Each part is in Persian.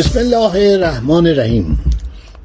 بسم الله الرحمن الرحیم.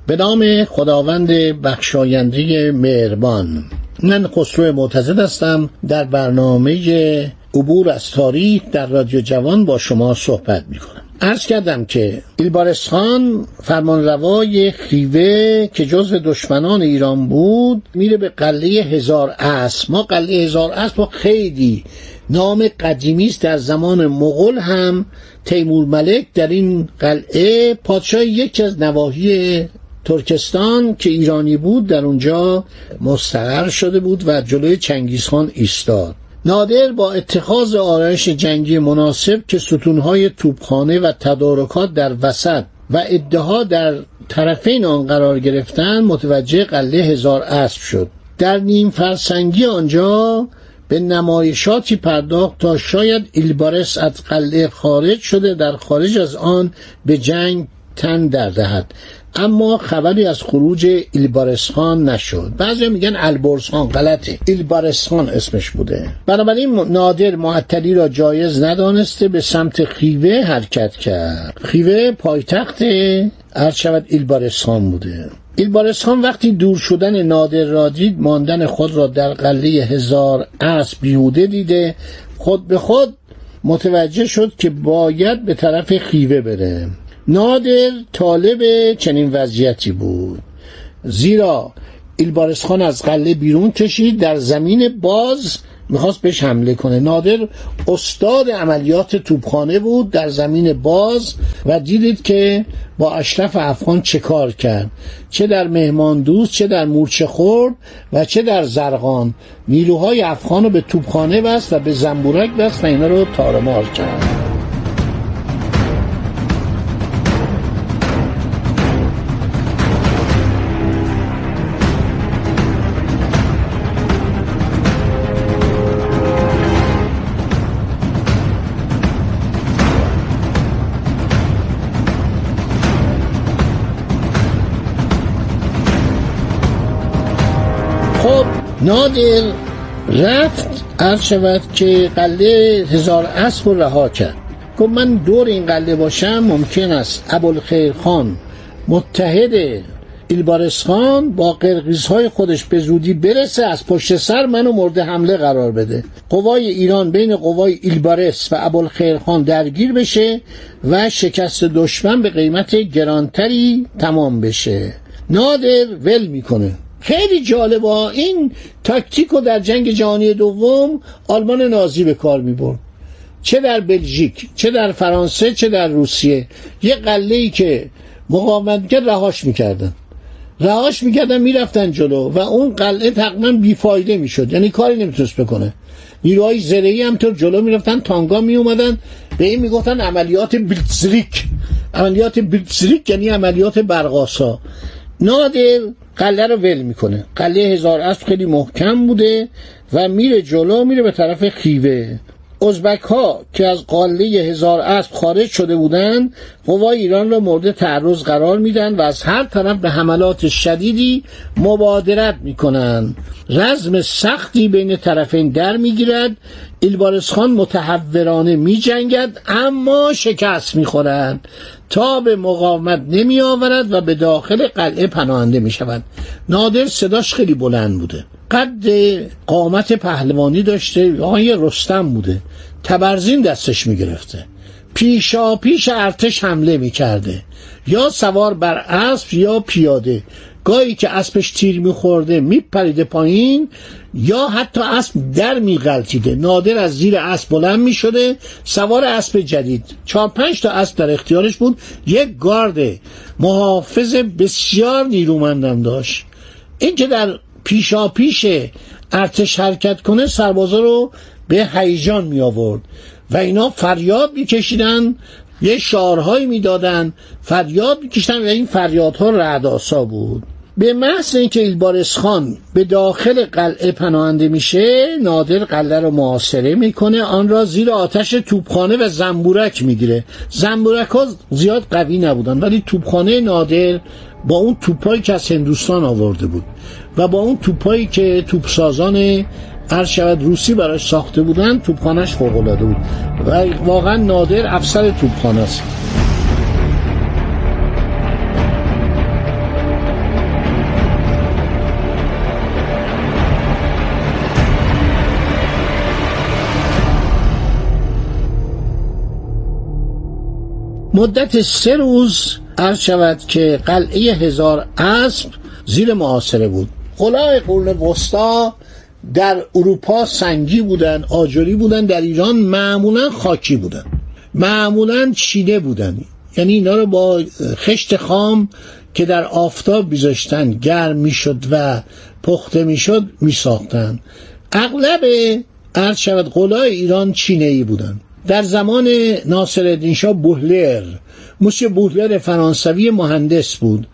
به نام خداوند بخشاینده مهربان. من خسرو معتزد هستم. در برنامه عبور از تاریخ در رادیو جوان با شما صحبت می کنم عرض کردم که ایلبارس خان فرمانروای خیوه که جزو دشمنان ایران بود میره به قله هزار اسب. ما قله هزار اسب ما خیلی نام قدیمی است در زمان مغول هم تیمور ملک در این قلعه پادشاه یکی از نواحی ترکستان که ایرانی بود در اونجا مستقر شده بود و جلوی چنگیزخان ایستاد. نادر با اتخاذ آرایش جنگی مناسب که ستونهای توپخانه و تدارکات در وسط و ادعا در طرفین آن قرار گرفتن متوجه قله هزار اسب شد. در نیم فرسنگی آنجا به نمایشاتی پرداخت تا شاید ایلبارس از قلعه خارج شده در خارج از آن به جنگ تن در دهد. اما خبری از خروج ایلبارس خان نشد. بعضی میگن البرز خان غلطه. ایلبارس خان اسمش بوده. بنابراین نادر معطلی را جایز ندانسته به سمت خیوه حرکت کرد. خیوه پایتخت عرض شود ایلبارس خان بوده. ایلبارس خان وقتی دور شدن نادر را دید ماندن خود را در قله هزار اسب بیهوده دیده خود به خود متوجه شد که باید به طرف خیوه بره. نادر طالب چنین وضعیتی بود. زیرا ایلبارس خان از قله بیرون کشید در زمین باز می‌خواست بهش حمله کنه. نادر استاد عملیات توپخانه بود در زمین باز و دیدید که با اشرف افغان چه کار کرد. چه در مهمان دوست چه در مورچه خورد و چه در زرقان نیروهای افغان رو به توپخانه بست و به زنبورک بست و اینا رو تارمار کرد. نادر رفت عرض شود که قله هزار اسب رها کرد. گفت من دور این قله باشم ممکن است ابوالخیر خان متحد ایلبارس خان با قرقیزهای خودش به زودی برسه از پشت سر منو مورد حمله قرار بده. قوای ایران بین قوای ایلبارس و ابوالخیر خان درگیر بشه و شکست دشمن به قیمت گرانتری تمام بشه. نادر ول می‌کنه. خیلی جالبه. این تاکتیک رو در جنگ جهانی دوم آلمان نازی به کار می برد چه در بلژیک چه در فرانسه چه در روسیه. یه قله ای که مقاومت کرد رهاش می‌کردن. رهاش می‌کردن می‌رفتن جلو و اون قلعه تقریبا بیفایده می‌شد. یعنی کاری نمی‌تونست بکنه. نیروهای زرهی همطور جلو می‌رفتن تانگا می اومدن به این می‌گفتن عملیات بلیتزریک عملیات بلیتزریک یعنی عملیات برقاسا نادر قله رو ول می‌کنه. قله هزار اسب خیلی محکم بوده و میره جلو میره به طرف خیوه. ازبک ها که از قله هزار اسب خارج شده بودند قوای ایران را مورد تعرض قرار میدن و از هر طرف به حملات شدیدی مبادرت می‌کنند. رزم سختی بین طرفین در می‌گیرد. ایلبارس خان متحورانه میجنگد اما شکست می‌خورد. تا به مقاومت نمی آورد و به داخل قلعه پناهنده می شود نادر صداش خیلی بلند بوده. قد قامت پهلوانی داشته. آقای رستم بوده. تبرزین دستش می گرفته پیشا پیش ارتش حمله می کرده یا سوار بر اسب یا پیاده. گاهی که اسبش تیر میخورده میپریده پایین یا حتی اسب در میغلطیده. نادر از زیر اسب بلند می‌شده. سوار اسب جدید. چهار پنج تا اسب در اختیارش بود. یک گارد محافظ بسیار نیرومندم داشت. این که در پیشا پیش ارتش حرکت کنه سربازا رو به هیجان می آورد. و اینا فریاد میکشیدن یه شعارهایی می‌دادن فریاد میکشیدن و این فریادها رعدآسا بود. به محض اینکه ایلبارس خان به داخل قلعه پناهنده میشه نادر قلعه رو محاصره می‌کنه آن را زیر آتش توپخانه و زنبورک می‌گیره. زنبورک ها زیاد قوی نبودن ولی توپخانه نادر با اون توپایی که از هندوستان آورده بود و با اون توپایی که توپسازان هر شود روسی براش ساخته بودن توپخانهش فوق العاده بود. و واقعا نادر افسر توپخانه است. مدت سه روز عرض شود که قلعه هزار اسب زیر محاصره بود. قلای قرون وسطا در اروپا سنگی بودن آجری بودن در ایران معمولا خاکی بودن. معمولا چینه بودن. یعنی اینا رو با خشت خام که در آفتاب بیذاشتن گرم می‌شد و پخته می‌شد میساختن. اغلب عرض شود قلای ایران چینه ای بودن. در زمان ناصر شاه بوهلر موسی بوهلر فرانسوی مهندس بود.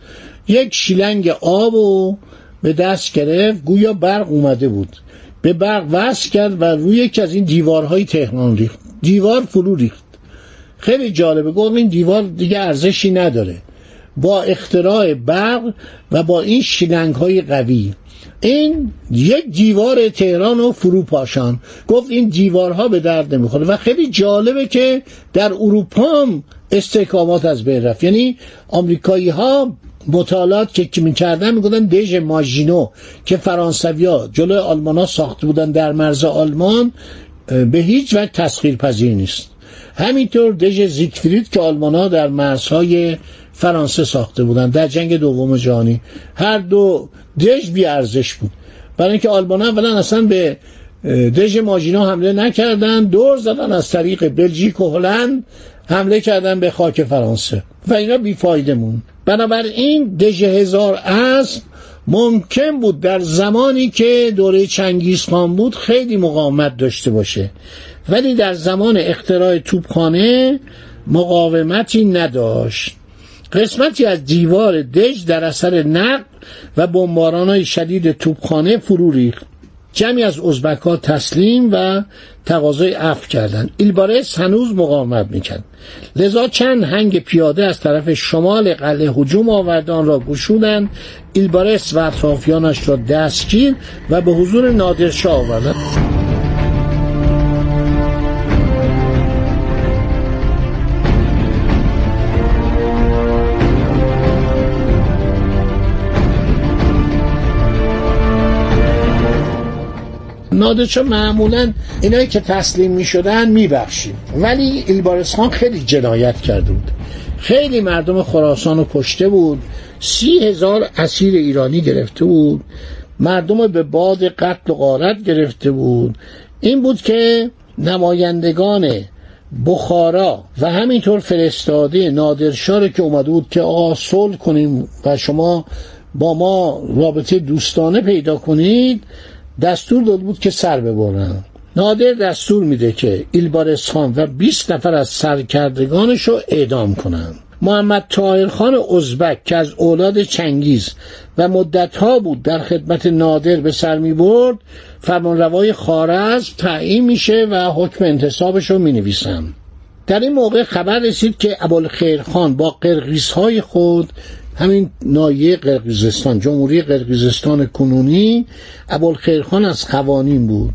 یک شیلنگ آب و به دست گرفت گویا برق اومده بود. به برق وصل کرد و روی یکی از این دیوارهای تهران ریخت. دیوار فرو ریخت. خیلی جالبه گفت این دیوار دیگه ارزشی نداره. با اختراع برق و با این شیلنگ های قوی این یک دیوار تهران و فرو پاشان. گفت این دیوارها به درد نمی‌خوره. و خیلی جالبه که در اروپا هم استحکامات از بین رفت. یعنی آمریکایی ها مطالعات که می‌کردن؟ می‌گفتن دژ ماژینو که فرانسویا جلوی آلمان ها ساخته بودن در مرز آلمان به هیچ وجه تسخیر پذیر نیست. همینطور دژ زیگفرید که آلمان ها در مرزهای فرانسه ساخته بودن در جنگ دوم جهانی. هر دو دژ بی ارزش بود. برای اینکه آلمان اولا اصلا به دژ ماژینا حمله نکردن دور زدن از طریق بلژیک و هلند حمله کردن به خاک فرانسه. و اینا بیفایده مون بنابراین دژ هزار اسب ممکن بود در زمانی که دوره چنگیز خان بود خیلی مقاومت داشته باشه. ولی در زمان اختراع توپخانه مقاومتی نداشت. قسمتی از دیوار دژ در اثر نقل و بمباران های شدید توپخانه فرو ریخت. جمعی از ازبک تسلیم و تقاضای عفو کردند. ایلبارس هنوز مقاومت می‌کرد. لذا چند هنگ پیاده از طرف شمال قلعه هجوم آوردان را گشودند. ایلبارس و اطرافیانش را دستگیر و به حضور نادرشاه آوردند. نادرشاه معمولا اینایی که تسلیم می شدن می بخشید ولی ایلبارس خان خیلی جنایت کرده بود. خیلی مردم خراسان رو کشته بود. سی هزار اسیر ایرانی گرفته بود. مردم به باد قتل و غارت گرفته بود. این بود که نمایندگان بخارا و همینطور فرستاده نادرشاه که اومده بود که آقا کنیم و شما با ما رابطه دوستانه پیدا کنید دستور داده بود که سر ببرن نادر دستور میده که ایلبارس خان و 20 نفر از سرکردگانش رو اعدام کنند محمد طاهر خان ازبک که از اولاد چنگیز و مدتها بود در خدمت نادر به سر می برد فرمانروای خارز تعیین میشه و حکم انتصابش رو می نویسن. در این موقع خبر رسید که ابوالخیر خان با قرقیزهای خود همین نایه قرقیزستان جمهوری قرقیزستان کنونی ابوالخیرخان از قوانین بود.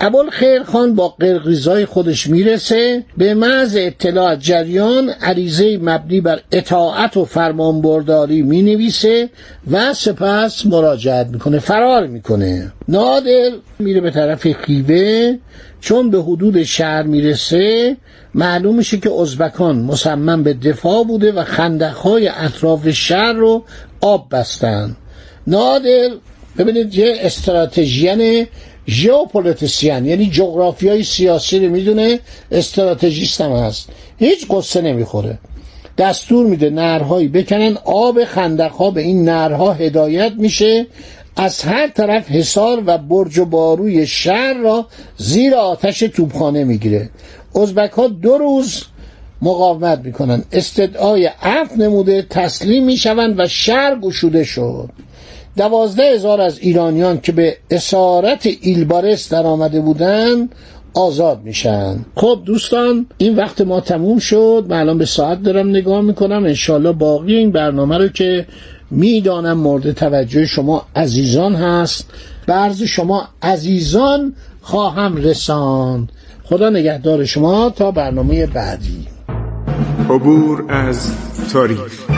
ابوالخیرخان با قرقیزای خودش می‌رسه به محض اطلاع جریان عریضه مبنی بر اطاعت و فرمانبرداری می‌نویسه و سپس مراجعت می‌کنه فرار می‌کنه. نادر میره به طرف خیوه. چون به حدود شهر می‌رسه معلوم میشه که ازبکان مصمم به دفاع بوده و خندقهای اطراف شهر رو آب بستن. نادر ببینید یه استراتژیان ژئوپلیتیسین یعنی جغرافیای سیاسی رو می‌دونه استراتژیست هم هست هیچ غصه نمی‌خوره دستور میده نهرهایی بکنن آب خندقها به این نهرها هدایت میشه از هر طرف حصار و برج و باروی شهر را زیر آتش توپخانه می‌گیره ازبک ها دو روز مقاومت می‌کنن استدعای عفو نموده تسلیم می‌شوند و شهر گشوده شد دوازده هزار از ایرانیان که به اسارت ایلبارس در آمده بودند آزاد میشن. خب دوستان این وقت ما تموم شد من الان به ساعت دارم نگاه می‌کنم. انشالله باقی این برنامه رو که می‌دانم مورد توجه شما عزیزان هست برز شما عزیزان خواهم رساند. خدا نگهدار شما تا برنامه بعدی. عبور از تاریخ.